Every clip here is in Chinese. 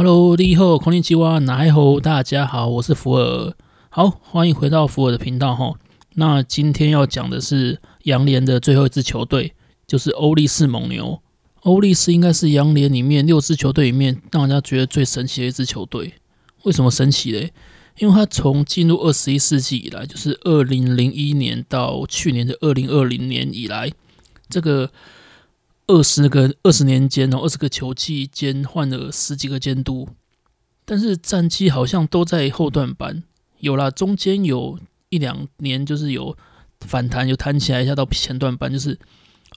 Hello，你好，空气青蛙，奶吼，大家好，我是福尔，好，欢迎回到福尔的频道哈。那今天要讲的是洋联的最后一支球队，就是欧力士蒙牛。欧力士应该是洋联里面六支球队里面让人家觉得最神奇的一支球队。为什么神奇嘞？因为它从进入二十一世纪以来，就是二零零一年到去年的二零二零年以来，这个二十个二十年间哦，二十个球季间换了十几个监督，但是战绩好像都在后段班。有啦，中间有一两年就是有反弹，有弹起来一下到前段班，就是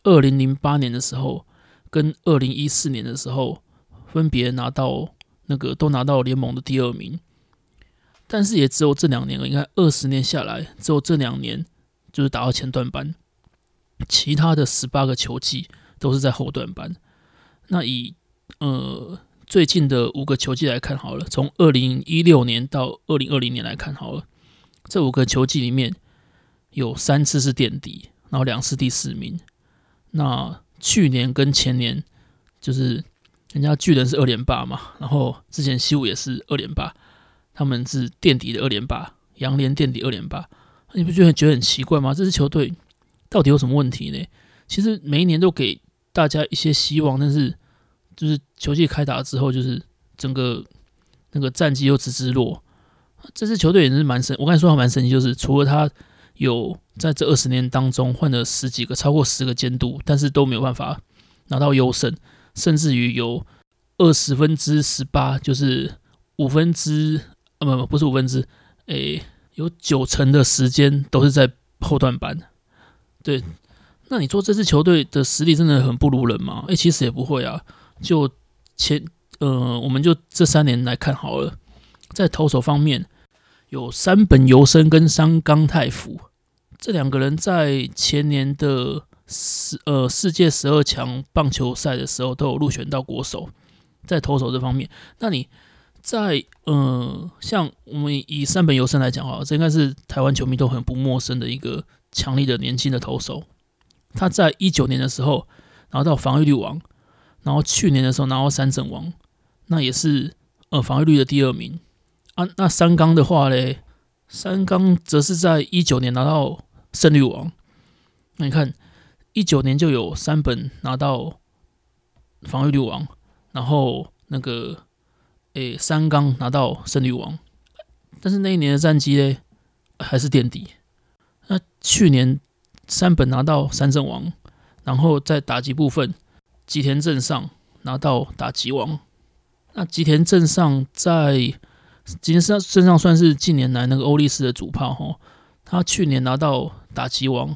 二零零八年的时候跟二零一四年的时候，分别拿到那个都拿到联盟的第二名。但是也只有这两年了，应该二十年下来，只有这两年就是打到前段班，其他的十八个球季都是在后段班。那以呃最近的五个球季来看好了，从二零一六年到二零二零年来看好了，这五个球季里面有三次是垫底，然后两次第四名。那去年跟前年就是人家巨人是二连霸嘛，然后之前西武也是二连霸。他们是垫底的二连霸，洋联垫底二连霸，你不觉得觉得很奇怪吗？这支球队到底有什么问题呢？其实每一年都给大家一些希望，但是就是球季开打之后，就是整个那个战绩又直直落。这支球队也是蛮神，我刚才说他蛮神奇，就是除了他有在这二十年当中换了十几个，超过十个监督，但是都没有办法拿到优胜，甚至于有二十分之十八，就是五分之。啊不不不是五分之，诶、有九成的时间都是在后段班。对，那你说这支球队的实力真的很不如人吗？诶、欸，其实也不会啊。就前呃，我们就这三年来看好了，在投手方面，有山本由伸跟山冈太辅这两个人，在前年的世呃世界十二强棒球赛的时候都有入选到国手，在投手这方面，那你。在呃，像我们以三本由伸来讲哈，这应该是台湾球迷都很不陌生的一个强力的年轻的投手。他在一九年的时候拿到防御率王，然后去年的时候拿到三振王，那也是呃防御率的第二名啊。那三冈的话嘞，山冈则是在一九年拿到胜率王。那你看一九年就有三本拿到防御率王，然后那个。诶，三冈拿到胜率王，但是那一年的战绩嘞，还是垫底。那去年山本拿到三振王，然后在打击部分，吉田镇上拿到打击王。那吉田镇上在吉田镇上算是近年来那个欧力士的主炮哈。他去年拿到打击王，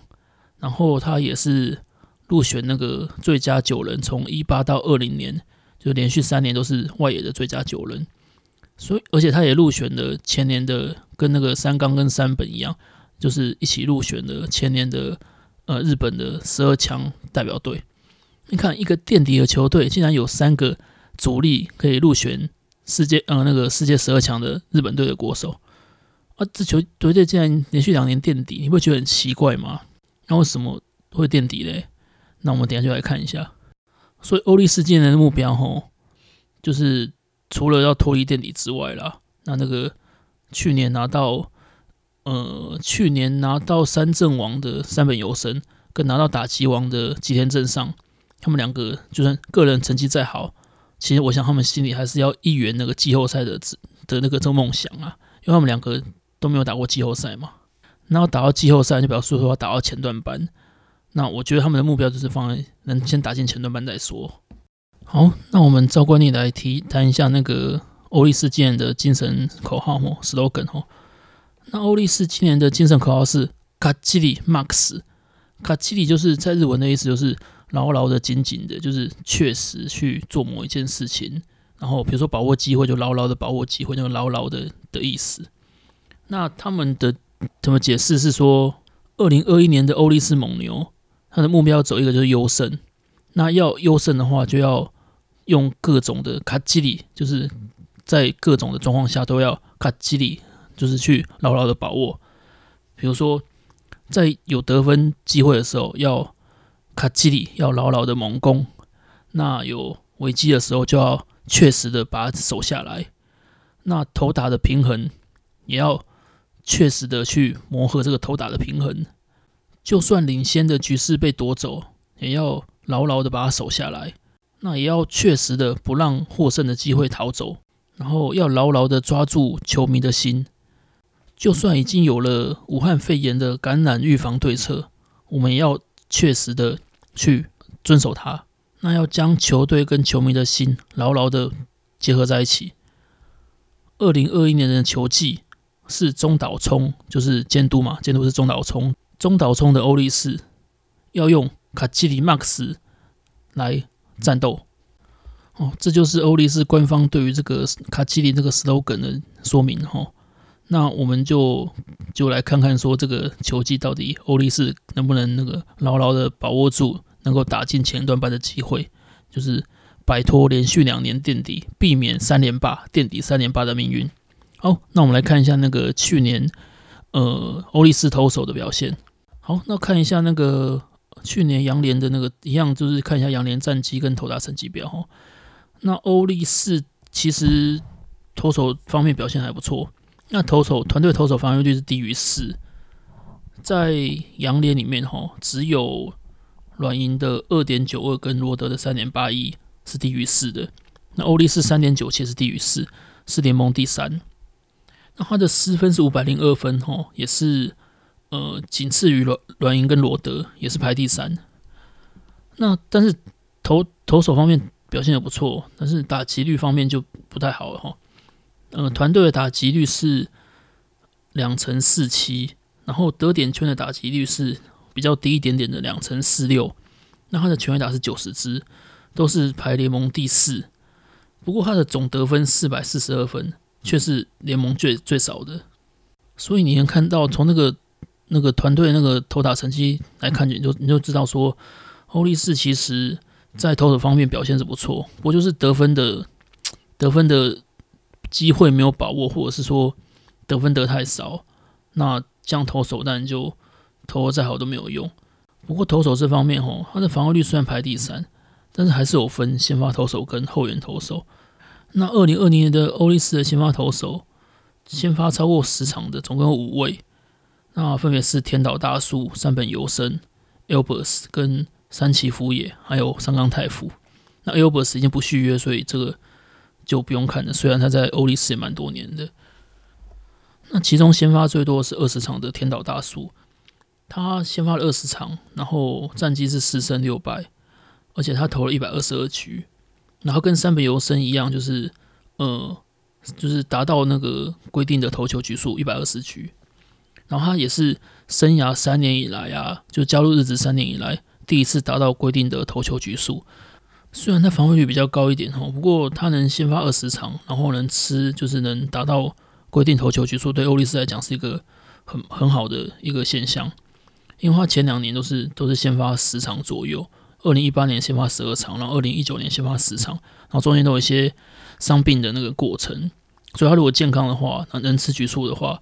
然后他也是入选那个最佳九人，从一八到二零年。就连续三年都是外野的最佳九人，所以而且他也入选了前年的，跟那个三冈跟三本一样，就是一起入选了前年的呃日本的十二强代表队。你看一个垫底的球队，竟然有三个主力可以入选世界呃那个世界十二强的日本队的国手啊，这球队队竟然连续两年垫底，你会觉得很奇怪吗？那为什么会垫底嘞？那我们等下就来看一下。所以欧力士今年的目标吼，就是除了要脱离垫底之外啦，那那个去年拿到呃去年拿到三振王的三本由伸，跟拿到打击王的吉田正尚，他们两个就算个人成绩再好，其实我想他们心里还是要一圆那个季后赛的的那个这个梦想啊，因为他们两个都没有打过季后赛嘛，那要打到季后赛就表示说要打到前段班。那我觉得他们的目标就是放在能先打进前段班再说。好，那我们照惯例来提谈一下那个欧力士今年的精神口号哦，slogan 哦。那欧力士今年的精神口号是“卡基里 max”。卡基里就是在日文的意思，就是牢牢的、紧紧的，就是确实去做某一件事情。然后比如说把握机会，就牢牢的把握机会，那个牢牢的的意思。那他们的怎么解释是说，二零二一年的欧力士蒙牛。他的目标走一个就是优胜，那要优胜的话，就要用各种的卡基里，就是在各种的状况下都要卡基里，就是去牢牢的把握。比如说，在有得分机会的时候，要卡基里，要牢牢的猛攻；那有危机的时候，就要确实的把它守下来。那投打的平衡也要确实的去磨合这个投打的平衡。就算领先的局势被夺走，也要牢牢的把它守下来。那也要确实的不让获胜的机会逃走，然后要牢牢的抓住球迷的心。就算已经有了武汉肺炎的感染预防对策，我们也要确实的去遵守它。那要将球队跟球迷的心牢牢的结合在一起。二零二一年的球季是中岛聪，就是监督嘛，监督是中岛聪。中岛聪的欧力士要用卡基里 MAX 来战斗。哦，这就是欧力士官方对于这个卡基里这个 slogan 的说明哈。那我们就就来看看说这个球季到底欧力士能不能那个牢牢的把握住，能够打进前段班的机会，就是。摆脱连续两年垫底，避免三连霸垫底三连霸的命运。好，那我们来看一下那个去年呃欧力士投手的表现。好，那看一下那个去年洋联的那个一样，就是看一下洋联战绩跟投打成绩表哈。那欧力士其实投手方面表现还不错，那投手团队投手防御率是低于四，在洋联里面哈，只有软银的二点九二跟罗德的三点八一。是低于四的，那欧力士三点九七是低于四，是联盟第三。那他的失分是五百零二分，哈，也是呃仅次于软软银跟罗德，也是排第三。那但是投投手方面表现的不错，但是打击率方面就不太好了，哈。呃，团队的打击率是两成四七，然后得点圈的打击率是比较低一点点的两成四六，那他的全垒打是九十支。都是排联盟第四，不过他的总得分四百四十二分，却是联盟最最少的。所以你能看到从那个那个团队那个投打成绩来看，你就你就知道说，欧力士其实在投手方面表现是不错，不过就是得分的得分的机会没有把握，或者是说得分得太少，那这样投手当然就投的再好都没有用。不过投手这方面吼，他的防御率虽然排第三。但是还是有分先发投手跟后援投手。那二零二零年的欧力士的先发投手，先发超过十场的总共有五位，那分别是天岛大树、山本由伸、Albers 跟三崎福也，还有桑冈泰辅。那 Albers 已经不续约，所以这个就不用看了。虽然他在欧力士也蛮多年的。那其中先发最多是二十场的天岛大树，他先发了二十场，然后战绩是四胜六败。而且他投了一百二十二局，然后跟三本游生一样，就是呃，就是达到那个规定的投球局数一百二十局。然后他也是生涯三年以来啊，就加入日职三年以来第一次达到规定的投球局数。虽然他防御率比较高一点哦，不过他能先发二十场，然后能吃，就是能达到规定投球局数，对欧力斯来讲是一个很很好的一个现象。因为他前两年都是都是先发十场左右。二零一八年先发十二场，然后二零一九年先发十场，然后中间都有一些伤病的那个过程，所以他如果健康的话，那能吃局数的话，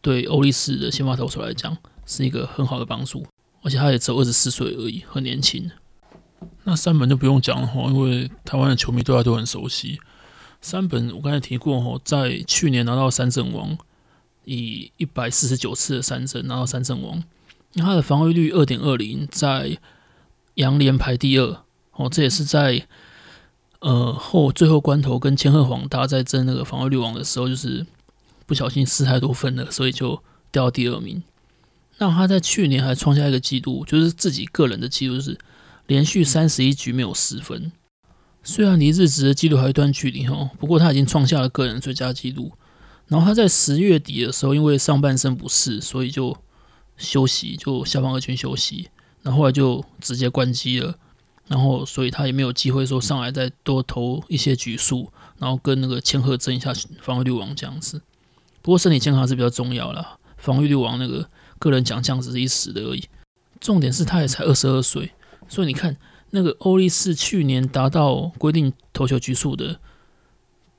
对欧力斯的先发投手来讲是一个很好的帮助，而且他也只有二十四岁而已，很年轻。那三本就不用讲了哈，因为台湾的球迷对他都很熟悉。山本我刚才提过哈，在去年拿到三振王，以一百四十九次的三振拿到三振王，那他的防御率二点二零，在洋联排第二，哦，这也是在呃后最后关头跟千鹤皇大在争那个防御率王的时候，就是不小心失太多分了，所以就掉到第二名。那他在去年还创下一个纪录，就是自己个人的纪录，是连续三十一局没有失分。虽然离日职的纪录还有一段距离哈，不过他已经创下了个人最佳纪录。然后他在十月底的时候，因为上半身不适，所以就休息，就下方二军休息。然后后来就直接关机了，然后所以他也没有机会说上来再多投一些局数，然后跟那个千贺争一下防御率王这样子。不过身体健康还是比较重要啦，防御率王那个个人奖项只是一时的而已。重点是他也才二十二岁，所以你看那个欧力士去年达到规定投球局数的，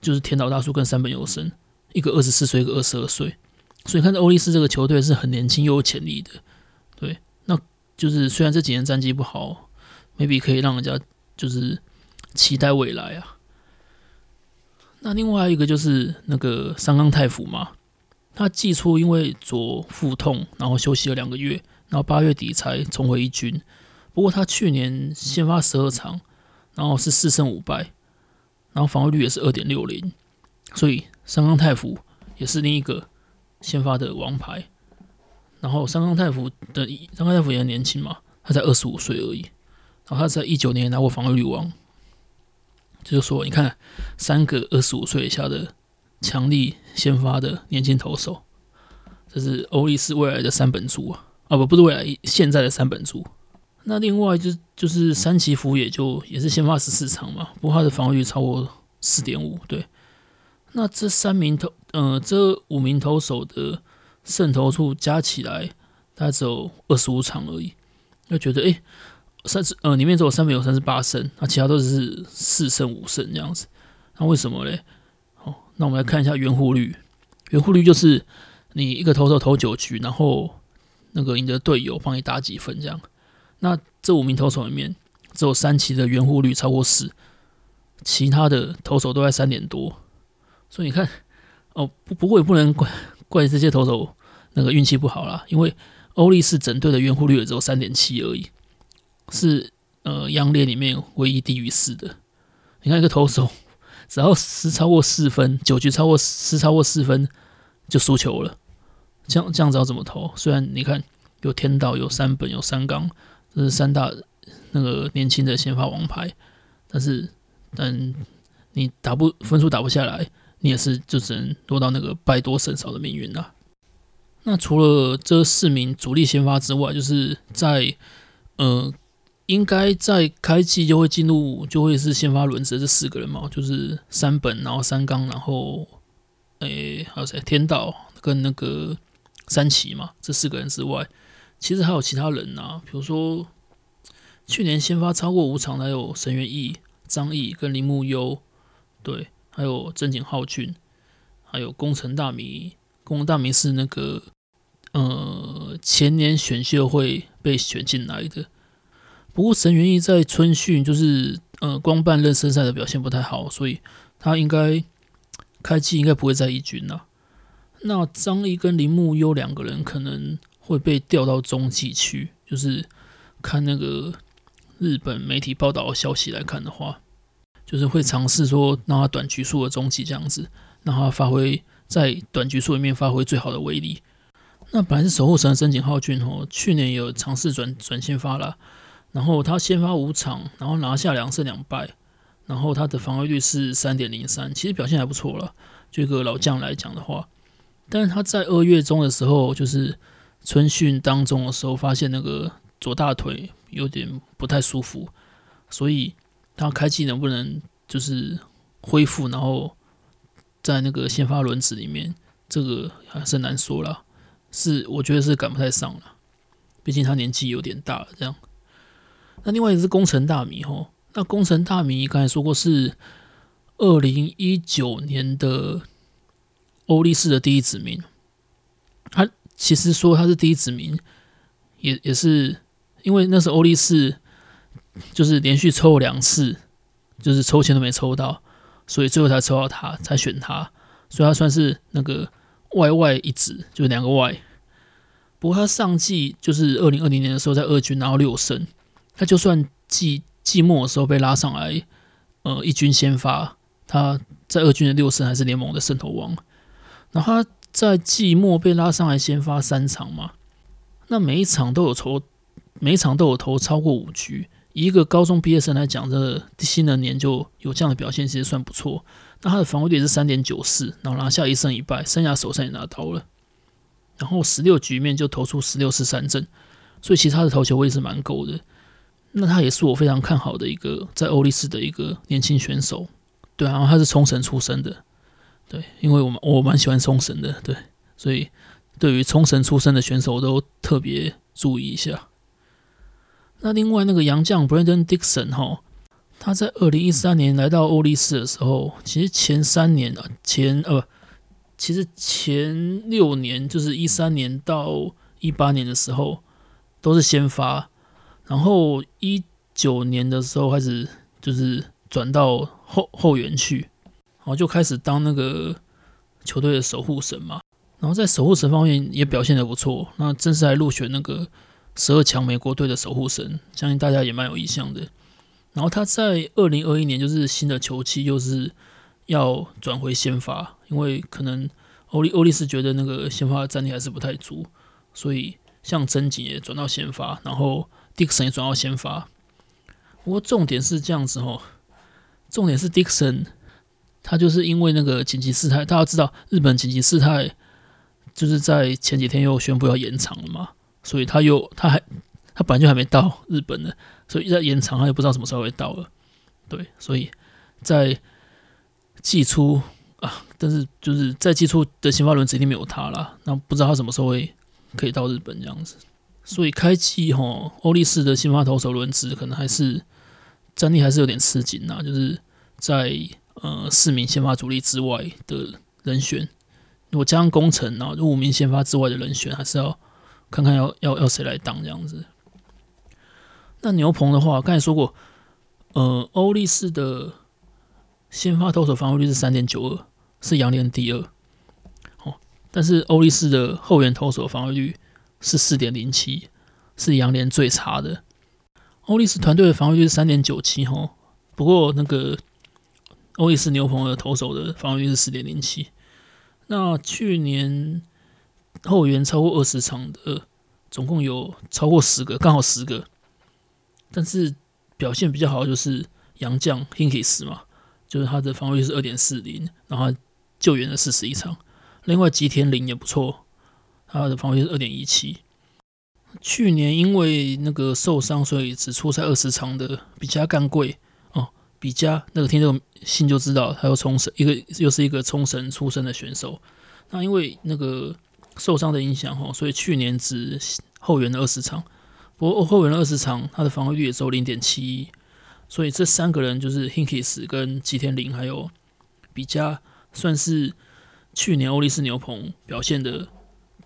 就是田岛大树跟山本优生，一个二十四岁，一个二十二岁，所以看欧力士这个球队是很年轻又有潜力的，对。那就是虽然这几年战绩不好，maybe 可以让人家就是期待未来啊。那另外一个就是那个三冈泰辅嘛，他季初因为左腹痛，然后休息了两个月，然后八月底才重回一军。不过他去年先发十二场，然后是四胜五败，然后防御率也是二点六零，所以三冈泰辅也是另一个先发的王牌。然后三冈泰辅的三冈泰辅也很年轻嘛，他才二十五岁而已，然后他在一九年拿过防御率王。就是说，你看三个二十五岁以下的强力先发的年轻投手，这是欧力士未来的三本柱啊！啊不，不是未来现在的三本柱。那另外就就是三崎福也就也是先发十四场嘛，不过他的防御率超过四点五。对，那这三名投呃这五名投手的胜投数加起来大概只有二十五场而已，就觉得诶。欸三十呃，里面只有三名有三十八胜，那其他都是四胜五胜这样子。那为什么嘞？好，那我们来看一下圆弧率。圆弧率就是你一个投手投九局，然后那个你的队友帮你打几分这样。那这五名投手里面，只有三期的援护率超过四，其他的投手都在三点多。所以你看，哦，不不过也不能怪怪这些投手那个运气不好啦，因为欧力士整队的援护率也只有三点七而已。是呃，央联里面唯一低于四的。你看一个投手，只要十超过四分，九局超过十超过四分就输球了。这样这样子要怎么投？虽然你看有天道、有三本、有三冈，这是三大那个年轻的先发王牌，但是但你打不分数打不下来，你也是就只能落到那个败多胜少的命运了。那除了这四名主力先发之外，就是在呃。应该在开季就会进入，就会是先发轮值这四个人嘛，就是三本，然后三冈，然后诶还有谁？天道跟那个三崎嘛，这四个人之外，其实还有其他人呐，比如说去年先发超过五场的有神原义、张毅跟铃木优，对，还有真井浩俊，还有宫城大弥，宫城大弥是那个呃前年选秀会被选进来的。不过神原义在春训就是呃光办热身赛的表现不太好，所以他应该开季应该不会在一军了。那张毅跟铃木优两个人可能会被调到中继区，就是看那个日本媒体报道的消息来看的话，就是会尝试说让他短局数的中继这样子，让他发挥在短局数里面发挥最好的威力。那本来是守护神的深井浩俊哦，去年有尝试转转先发了。然后他先发五场，然后拿下两胜两败，然后他的防御率是三点零三，其实表现还不错了。就一个老将来讲的话，但是他在二月中的时候，就是春训当中的时候，发现那个左大腿有点不太舒服，所以他开季能不能就是恢复，然后在那个先发轮子里面，这个还是难说了。是我觉得是赶不太上了，毕竟他年纪有点大了，这样。那另外一个是宫城大米吼，那宫城大米刚才说过是二零一九年的欧力士的第一指名，他其实说他是第一指名，也也是因为那时候欧力士就是连续抽了两次，就是抽签都没抽到，所以最后才抽到他，才选他，所以他算是那个外外一指，就两个外。不过他上季就是二零二零年的时候在二军拿到六胜。他就算季季末的时候被拉上来，呃，一军先发，他在二军的六胜还是联盟的胜投王。然后他在季末被拉上来先发三场嘛，那每一场都有投，每一场都有投超过五局。一个高中毕业生来讲，这个新人年就有这样的表现，其实算不错。那他的防御率是三点九四，然后拿下一胜一败，生涯首胜也拿到了。然后十六局面就投出十六次三振，所以其他的投球位是蛮够的。那他也是我非常看好的一个在欧力士的一个年轻选手，对啊，然后他是冲绳出生的，对，因为我们我蛮喜欢冲绳的，对，所以对于冲绳出身的选手我都特别注意一下。那另外那个洋将 Brandon Dixon 哈，他在二零一三年来到欧力士的时候，其实前三年啊，前呃，其实前六年就是一三年到一八年的时候都是先发。然后一九年的时候开始就是转到后后援去，然后就开始当那个球队的守护神嘛。然后在守护神方面也表现得不错，那正式还入选那个十二强美国队的守护神，相信大家也蛮有印象的。然后他在二零二一年就是新的球季，又是要转回先发，因为可能欧利欧利斯觉得那个先发的战力还是不太足，所以像真井也转到先发，然后迪克森也转到先发。不过重点是这样子哦，重点是迪克森他就是因为那个紧急事态，大家知道日本紧急事态就是在前几天又宣布要延长了嘛，所以他又他还他本来就还没到日本呢。所以一直在延长，他也不知道什么时候会到了。对，所以在季初啊，但是就是在季初的新发轮子一定没有他啦。那不知道他什么时候会可以到日本这样子。所以开季吼，欧力士的新发投手轮子可能还是战力还是有点吃紧呐。就是在呃四名先发主力之外的人选，如果加上宫城啊，五名先发之外的人选，还是要看看要要要谁来当这样子。那牛棚的话，刚才说过，呃，欧力士的先发投手防御率是三点九二，是洋联第二。哦，但是欧力士的后援投手防御率是四点零七，是洋联最差的。欧力士团队的防御率是三点九七，哦，不过那个欧力士牛棚的投手的防御率是四点零七。那去年后援超过二十场的，总共有超过十个，刚好十个。但是表现比较好的就是杨将 Hinkis 嘛，就是他的防御率是二点四零，然后救援了四十一场。另外吉田林也不错，他的防御率是二点一七。去年因为那个受伤，所以只出赛二十场的比其他干贵，比加那个听这个信就知道，他又冲绳一个又是一个冲绳出身的选手。那因为那个受伤的影响哦，所以去年只后援了二十场。不过后援了二十场，他的防御率也只有零点七一，所以这三个人就是 Hinkis 跟吉田林还有比加，算是去年欧力士牛棚表现的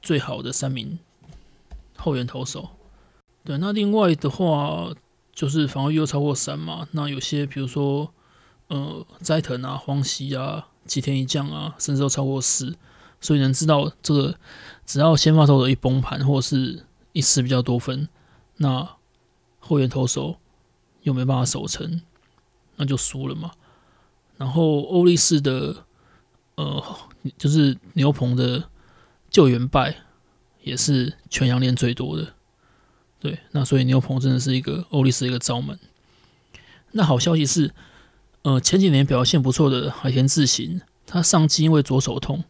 最好的三名后援投手。对，那另外的话就是防御又超过三嘛，那有些比如说呃斋藤啊、荒西啊、吉田一将啊，甚至都超过四，所以能知道这个只要先发投手一崩盘或者是一次比较多分。那后援投手又没办法守成，那就输了嘛。然后欧力士的呃，就是牛棚的救援败也是全洋联最多的。对，那所以牛棚真的是一个欧力士一个罩门。那好消息是，呃，前几年表现不错的海田智行，他上季因为左手痛，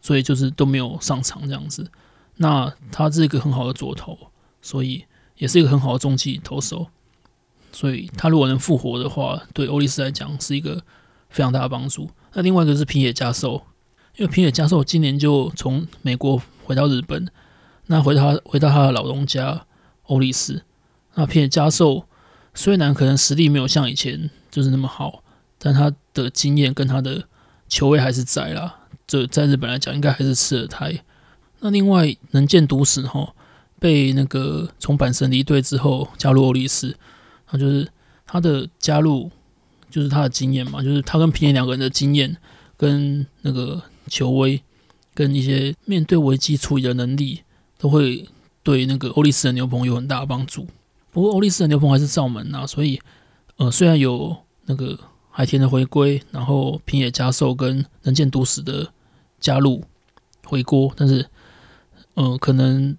所以就是都没有上场这样子。那他是一个很好的左投，所以。也是一个很好的中继投手，所以他如果能复活的话，对欧力士来讲是一个非常大的帮助。那另外一个是平野佳寿，因为平野佳寿今年就从美国回到日本，那回到回到他的老东家欧力斯。那平野佳寿虽然可能实力没有像以前就是那么好，但他的经验跟他的球威还是在啦。这在日本来讲，应该还是次二胎。那另外能见毒死哈。被那个从阪神离队之后加入欧力斯，他就是他的加入就是他的经验嘛，就是他跟平野两个人的经验跟那个球威跟一些面对危机处理的能力，都会对那个欧力士的牛棚有很大的帮助。不过欧力士的牛棚还是造门啊，所以呃虽然有那个海田的回归，然后平野加寿跟能见笃史的加入回锅，但是呃可能。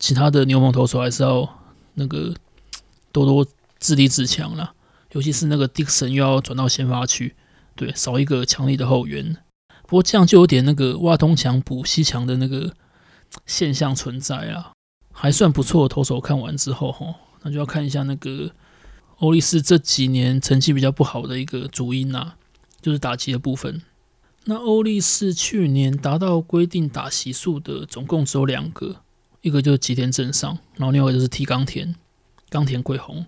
其他的牛棚投手还是要那个多多自立自强啦，尤其是那个迪克森又要转到先发区，对，少一个强力的后援。不过这样就有点那个挖东墙补西墙的那个现象存在啊，还算不错的投手看完之后哈，那就要看一下那个欧力士这几年成绩比较不好的一个主因啊，就是打击的部分。那欧力士去年达到规定打席数的总共只有两个。一个就是吉田正尚，然后另外一个就是 T 冈田，冈田贵弘。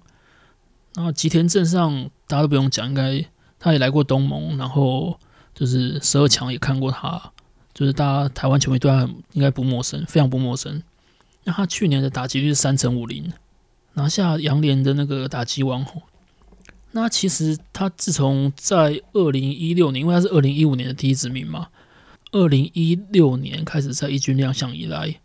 然后吉田镇上大家都不用讲，应该他也来过东盟，然后就是十二强也看过他，就是大家台湾球迷对他应该不陌生，非常不陌生。那他去年的打击率是三成五零，拿下洋联的那个打击王。那其实他自从在二零一六年，因为他是二零一五年的第一指名嘛，二零一六年开始在一军亮相以来，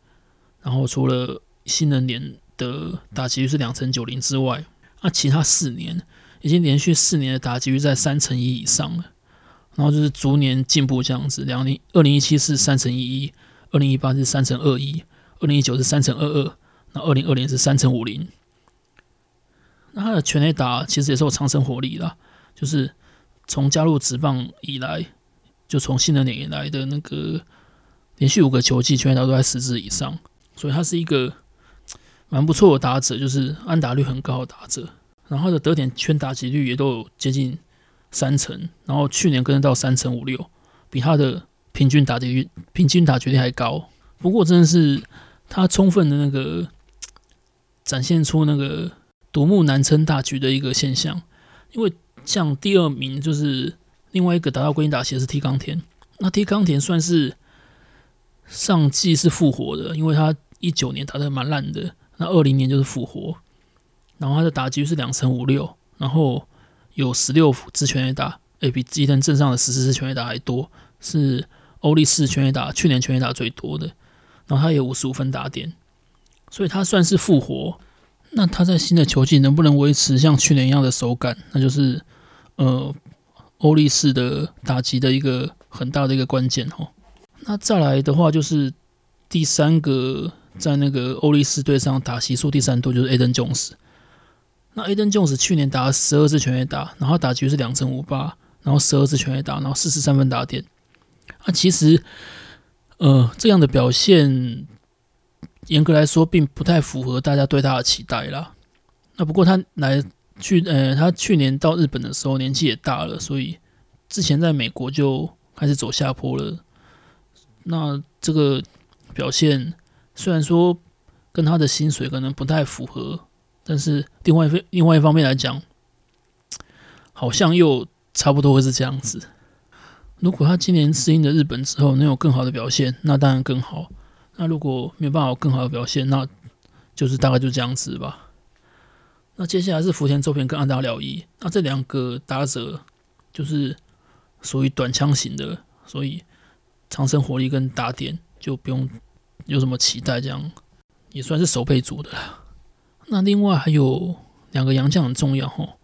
然后除了新人年的打击率是两成九零之外，那其他四年已经连续四年的打击率在三成一以上了，然后就是逐年进步这样子。两零二零一七是三成一一，二零一八是三成二一，二零一九是三成二二，那二零二零是三成五零。那他的全垒打其实也是有长生火力啦，就是从加入职棒以来，就从新人年以来的那个连续五个球季全垒打都在十支以上，所以他是一个蛮不错的打者，就是安打率很高的打者。然后他的得点圈打击率也都有接近三成，然后去年跟到三成五六，比他的平均打击率、平均打击率还高。不过真的是他充分的那个展现出那个。独木难撑大局的一个现象，因为像第二名就是另外一个达到归因打席是 T 冈田，那 T 冈田算是上季是复活的，因为他一九年打得蛮烂的，那二零年就是复活，然后他的打击是两成五六，然后有十六支全垒打，诶，比吉藤正上的十四支全垒打还多，是欧力士全垒打去年全垒打最多的，然后他有五十五分打点，所以他算是复活。那他在新的球季能不能维持像去年一样的手感，那就是呃欧力士的打击的一个很大的一个关键哦。那再来的话就是第三个在那个欧力士队上打席数第三多就是 Aden Jones。那 Aden Jones 去年打了十二次全垒打，然后打击是两成五八，然后十二次全垒打，然后四十三分打点。那其实呃这样的表现。严格来说，并不太符合大家对他的期待啦。那不过他来去，呃，他去年到日本的时候年纪也大了，所以之前在美国就开始走下坡了。那这个表现虽然说跟他的薪水可能不太符合，但是另外一另外一方面来讲，好像又差不多会是这样子。如果他今年适应了日本之后能有更好的表现，那当然更好。那如果没有办法有更好的表现，那就是大概就这样子吧。那接下来是福田周平跟安达辽一，那这两个打者就是属于短枪型的，所以长生火力跟打点就不用有什么期待，这样也算是守备组的了。那另外还有两个洋将很重要吼，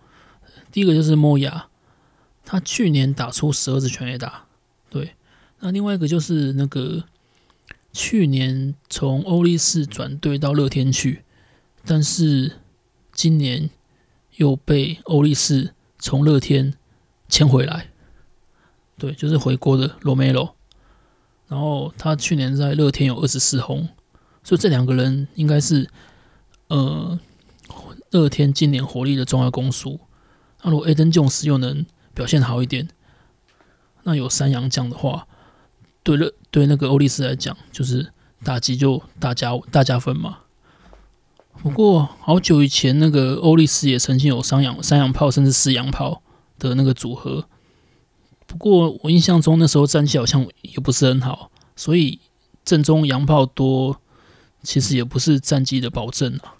第一个就是莫亚，他去年打出十二支全垒打，对。那另外一个就是那个。去年从欧力士转队到乐天去，但是今年又被欧力士从乐天签回来。对，就是回国的罗梅罗。然后他去年在乐天有二十四轰，所以这两个人应该是呃乐天今年火力的重要攻属。那如果 Adam Jones 又能表现好一点，那有三洋将的话。对了，对那个欧力斯来讲，就是打击就大加大加分嘛。不过好久以前，那个欧力斯也曾经有三洋三洋炮甚至四洋炮的那个组合。不过我印象中那时候战绩好像也不是很好，所以阵中洋炮多其实也不是战绩的保证啊。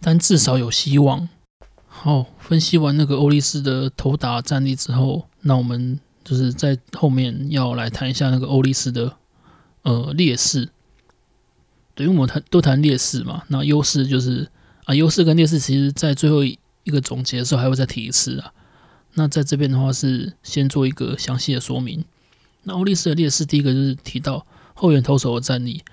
但至少有希望。好，分析完那个欧力士的投打战力之后，那我们。就是在后面要来谈一下那个欧力士的呃劣势，对，因为我们谈都谈劣势嘛，那优势就是啊，优势跟劣势，其实在最后一个总结的时候还会再提一次啊。那在这边的话是先做一个详细的说明。那欧力士的劣势，第一个就是提到后援投手的战力。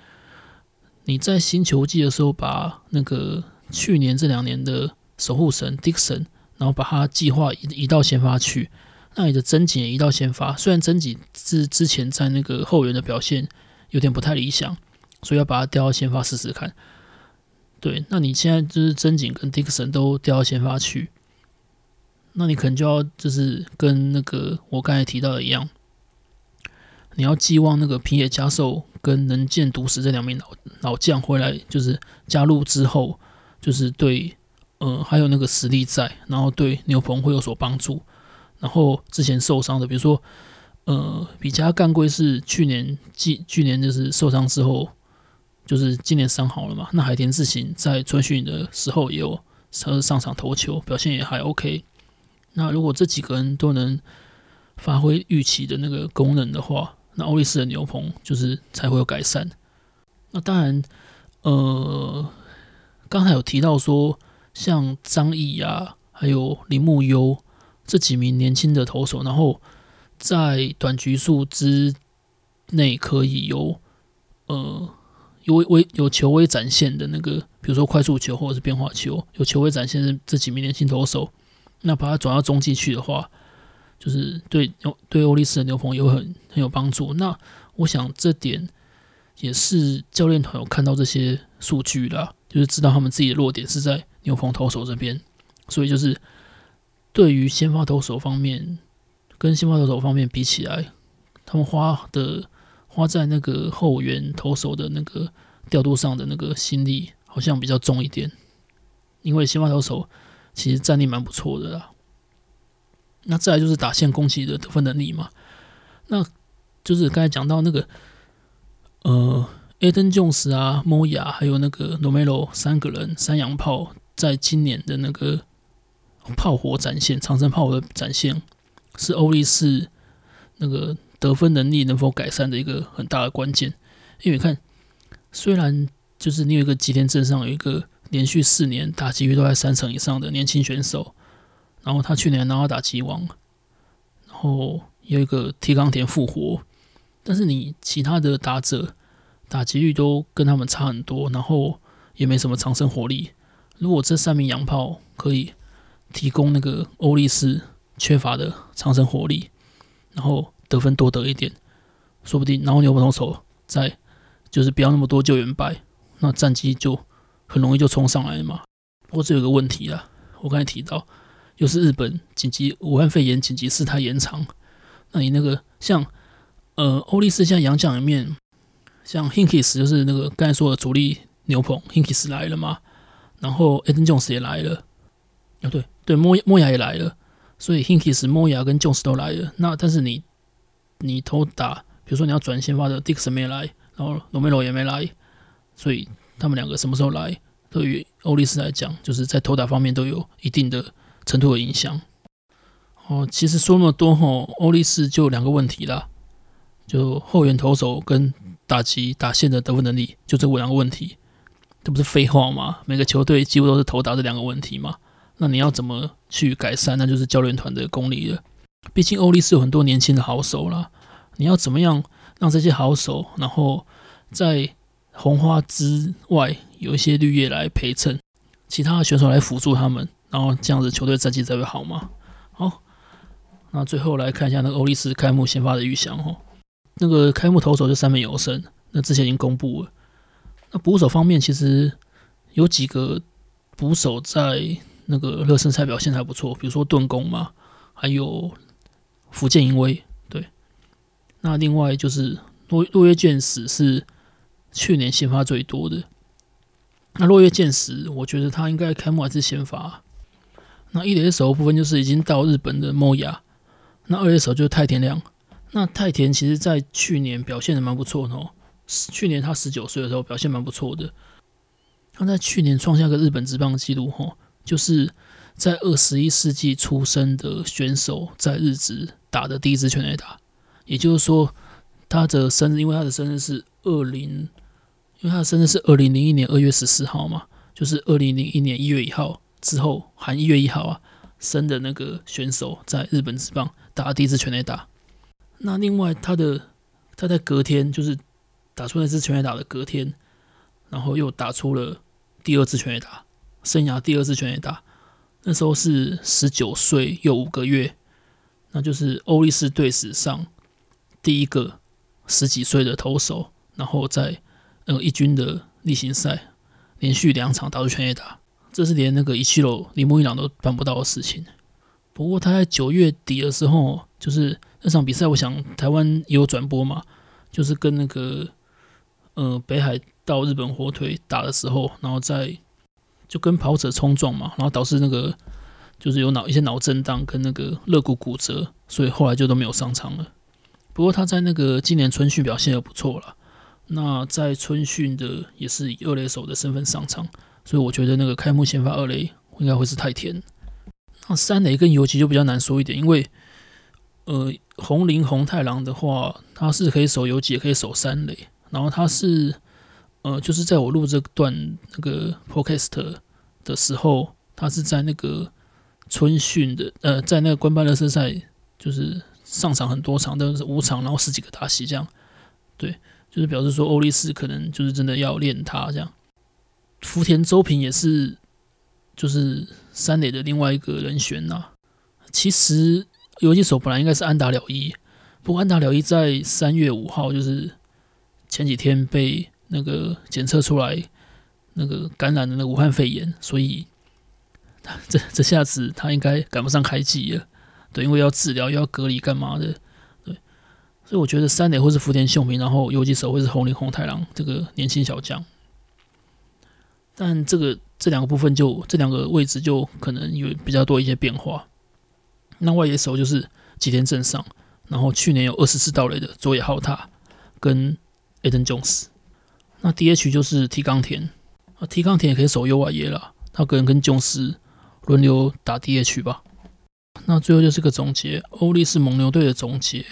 你在新球季的时候，把那个去年这两年的守护神 Dixon，然后把他计划移移到先发去。那你的曾井也移到先发，虽然曾井之之前在那个后援的表现有点不太理想，所以要把他调到先发试试看。对，那你现在就是曾井跟 Dixon 都调到先发去，那你可能就要就是跟那个我刚才提到的一样，你要寄望那个平野佳寿跟能见笃史这两名老老将回来，就是加入之后，就是对呃还有那个实力在，然后对牛棚会有所帮助。然后之前受伤的，比如说，呃，比加干贵是去年季去年就是受伤之后，就是今年伤好了嘛。那海田智行在春训的时候也有上上场投球，表现也还 OK。那如果这几个人都能发挥预期的那个功能的话，那欧力士的牛棚就是才会有改善。那当然，呃，刚才有提到说，像张毅啊，还有铃木优这几名年轻的投手，然后在短局数之内可以有呃有微有球威展现的那个，比如说快速球或者是变化球，有球威展现的这几名年轻投手，那把它转到中继去的话，就是对对欧力士的牛棚也会很很有帮助。那我想这点也是教练团有看到这些数据啦，就是知道他们自己的弱点是在牛棚投手这边，所以就是对于先发投手方面，跟先发投手方面比起来，他们花的花在那个后援投手的那个调度上的那个心力，好像比较重一点。因为先发投手其实战力蛮不错的啦。那再来就是打线攻击的得分能力嘛，那就是刚才讲到那个呃，Adam Jones 啊，Moya 还有那个 Nomero 三个人三洋炮，在今年的那个炮火展现，长程炮火的展现，是欧力士那个得分能力能否改善的一个很大的关键。因为你看，虽然就是你有一个吉田镇上有一个连续四年打击率都在三成以上的年轻选手。然后他去年拿到打击王，然后有一个提冈田复活，但是你其他的打者打击率都跟他们差很多，然后也没什么长生火力。如果这三名洋炮可以提供那个欧力士缺乏的长生火力，然后得分多得一点，说不定然后牛棚投手在就是不要那么多救援败，那战绩就很容易就冲上来了嘛。不过这有个问题啊，我刚才提到。又是日本紧急武汉肺炎紧急事态延长，那你那个像呃欧力士现在洋将里面，像 Hinkis 就是那个刚才说的主力牛棚 Hinkis 来了嘛，然后 Eden Jones 也来了，哦对对，莫莫亚也来了，所以 Hinkis 莫亚跟 Jones 都来了。那但是你你投打，比如说你要转先发的 Dixon 没来，然后 Romo 也没来，所以他们两个什么时候来，对于欧力斯来讲，就是在投打方面都有一定的。程度的影响哦，其实说那么多吼，欧力斯就两个问题啦，就后援投手跟打击打线的得分能力，就这两个问题，这不是废话吗？每个球队几乎都是投打这两个问题嘛，那你要怎么去改善？那就是教练团的功力了。毕竟欧力士有很多年轻的好手啦，你要怎么样让这些好手，然后在红花之外有一些绿叶来陪衬，其他的选手来辅助他们。然后这样子球队战绩才会好嘛。好，那最后来看一下那个欧力士开幕先发的预想哦。那个开幕投手就三本由伸，那之前已经公布了。那捕手方面其实有几个捕手在那个热身赛表现还不错，比如说盾宫嘛，还有福建银威。对，那另外就是落落叶建史是去年先发最多的。那落叶建史，我觉得他应该开幕还是先发。那一垒手部分就是已经到日本的 Moya，那二垒手就是太田亮。那太田其实在去年表现的蛮不错的哦，去年他十九岁的时候表现蛮不错的。他在去年创下个日本职棒纪录吼，就是在二十一世纪出生的选手在日职打的第一支全垒打。也就是说，他的生日，因为他的生日是二零，因为他的生日是二零零一年二月十四号嘛，就是二零零一年一月一号。之后含一月一号啊生的那个选手在日本职棒打的第一支全垒打，那另外他的他在隔天就是打出那支全垒打的隔天，然后又打出了第二支全垒打，生涯第二支全垒打，那时候是十九岁又五个月，那就是欧力士队史上第一个十几岁的投手，然后在呃一军的例行赛连续两场打出全垒打。这是连那个一七楼铃木一朗都办不到的事情。不过他在九月底的时候，就是那场比赛，我想台湾也有转播嘛，就是跟那个呃北海道日本火腿打的时候，然后在就跟跑者冲撞嘛，然后导致那个就是有脑一些脑震荡跟那个肋骨骨折，所以后来就都没有上场了。不过他在那个今年春训表现也不错了，那在春训的也是以二垒手的身份上场。所以我觉得那个开幕先发二垒应该会是太田。那三垒跟游击就比较难说一点，因为呃，红林红太狼的话，他是可以守游击，也可以守三垒。然后他是呃，就是在我录这段那个 podcast 的时候，他是在那个春训的呃，在那个官办热身赛，就是上场很多场，都是五场，然后十几个打席这样。对，就是表示说欧力士可能就是真的要练他这样。福田周平也是，就是三垒的另外一个人选呐、其实游击手本来应该是安达了一，不过安达了一在三月五号就是。前几天被那个检测出来那个感染的那个武汉肺炎，所以 这这下子他应该赶不上开机了。对，因为要治疗又要隔离干嘛的，对。所以我觉得三垒或是福田秀平，然后游击手会是红林红太狼这个年轻小将。但这个这两个部分就这两个位置就可能有比较多一些变化。那外野手就是吉田正尚，然后去年有二十次盗垒的佐野浩太跟。Adam Jones，那 DH 就是 T 冈田啊，T 冈田也可以守右外野了，他可能跟 Jones 轮流打 DH 吧。那最后就是个总结，欧力士蒙牛队的总结。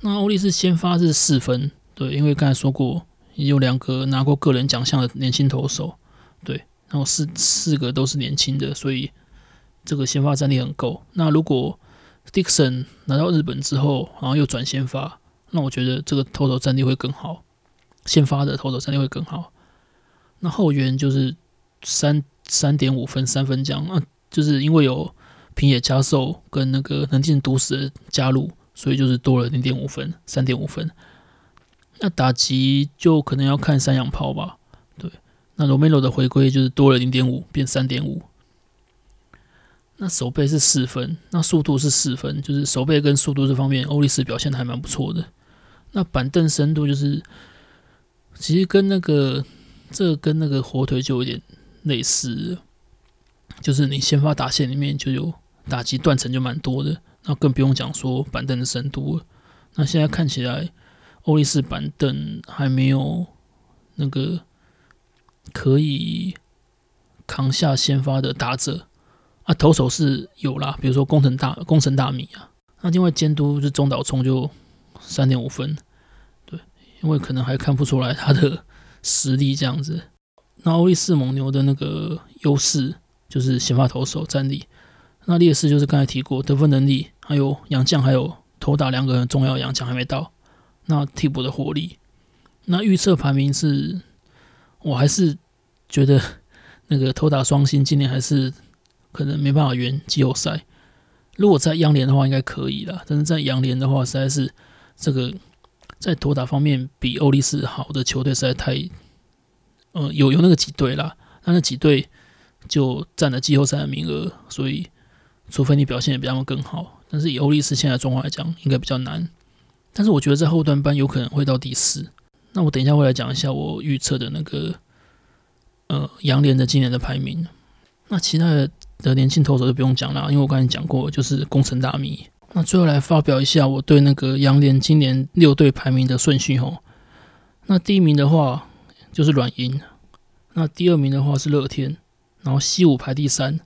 那欧力士先发是四分，对，因为刚才说过，也有两个拿过个人奖项的年轻投手，对，然后四四个都是年轻的，所以这个先发战力很够。那如果 Dixon 拿到日本之后，然后又转先发，那我觉得这个投手战力会更好。先发的投手战力会更好，那后援就是三三点五分三分奖，那就是因为有平野加寿跟那个能进毒死的加入，所以就是多了零点五分，三点五分。那打击就可能要看三洋炮吧，对。那罗梅罗的回归就是多了零点五，变三点五。那守备是四分，那速度是四分，就是守备跟速度这方面，欧力士表现的还蛮不错的。那板凳深度就是。其实跟那个，这、跟那个火腿就有点类似，就是你先发打线里面就有打击断层就蛮多的，那更不用讲说板凳的深度了。那现在看起来，欧力士板凳还没有那个可以扛下先发的打者啊，投手是有啦，比如说宫城大宫城大米啊，那另外监督是中岛聪就三点五分。因为可能还看不出来他的实力这样子。那欧力士蒙牛的那个优势就是先发投手战力，那劣势就是刚才提过得分能力，还有洋将，还有投打两个很重要洋将还没到。那替补的火力，那预测排名是，我还是觉得那个投打双星今年还是可能没办法圆季后赛。如果在央联的话应该可以啦，但是在洋联的话实在是这个。在投打方面比欧力士好的球队实在太，呃，有有那个几队啦，那那几队就占了季后赛的名额，所以除非你表现也比他们更好，但是以欧力士现在状况来讲，应该比较难。但是我觉得在后段班有可能会到第四。那我等一下会来讲一下我预测的那个，呃，洋联的今年的排名。那其他的的年轻投手就不用讲了，因为我刚才讲过，就是宫城大米。那最后来发表一下我对那个杨联今年六队排名的顺序吼。那第一名的话就是软银，那第二名的话是乐天，然后西武排第三。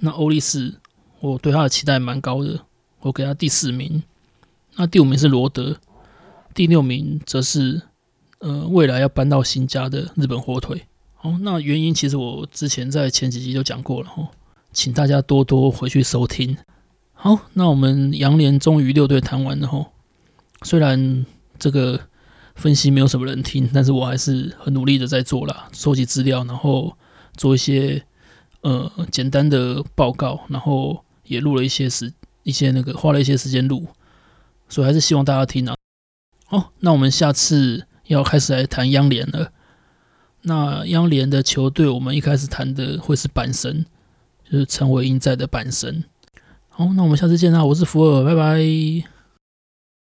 那欧力士，我对他的期待蛮高的，我给他第四名。那第五名是罗德，第六名则是呃未来要搬到新家的日本火腿。哦，那原因其实我之前在前几集就讲过了吼，请大家多多回去收听。好，那我们洋联终于六队谈完了吼。虽然这个分析没有什么人听，但是我还是很努力的在做啦，收集资料，然后做一些呃简单的报告，然后也录了一些时一些那个花了一些时间录，所以还是希望大家听啊。好，那我们下次要开始来谈央联了。那央联的球队，我们一开始谈的会是阪神，就是陈伟英在的阪神。好，那我们下次见啦！我是福尔，拜拜。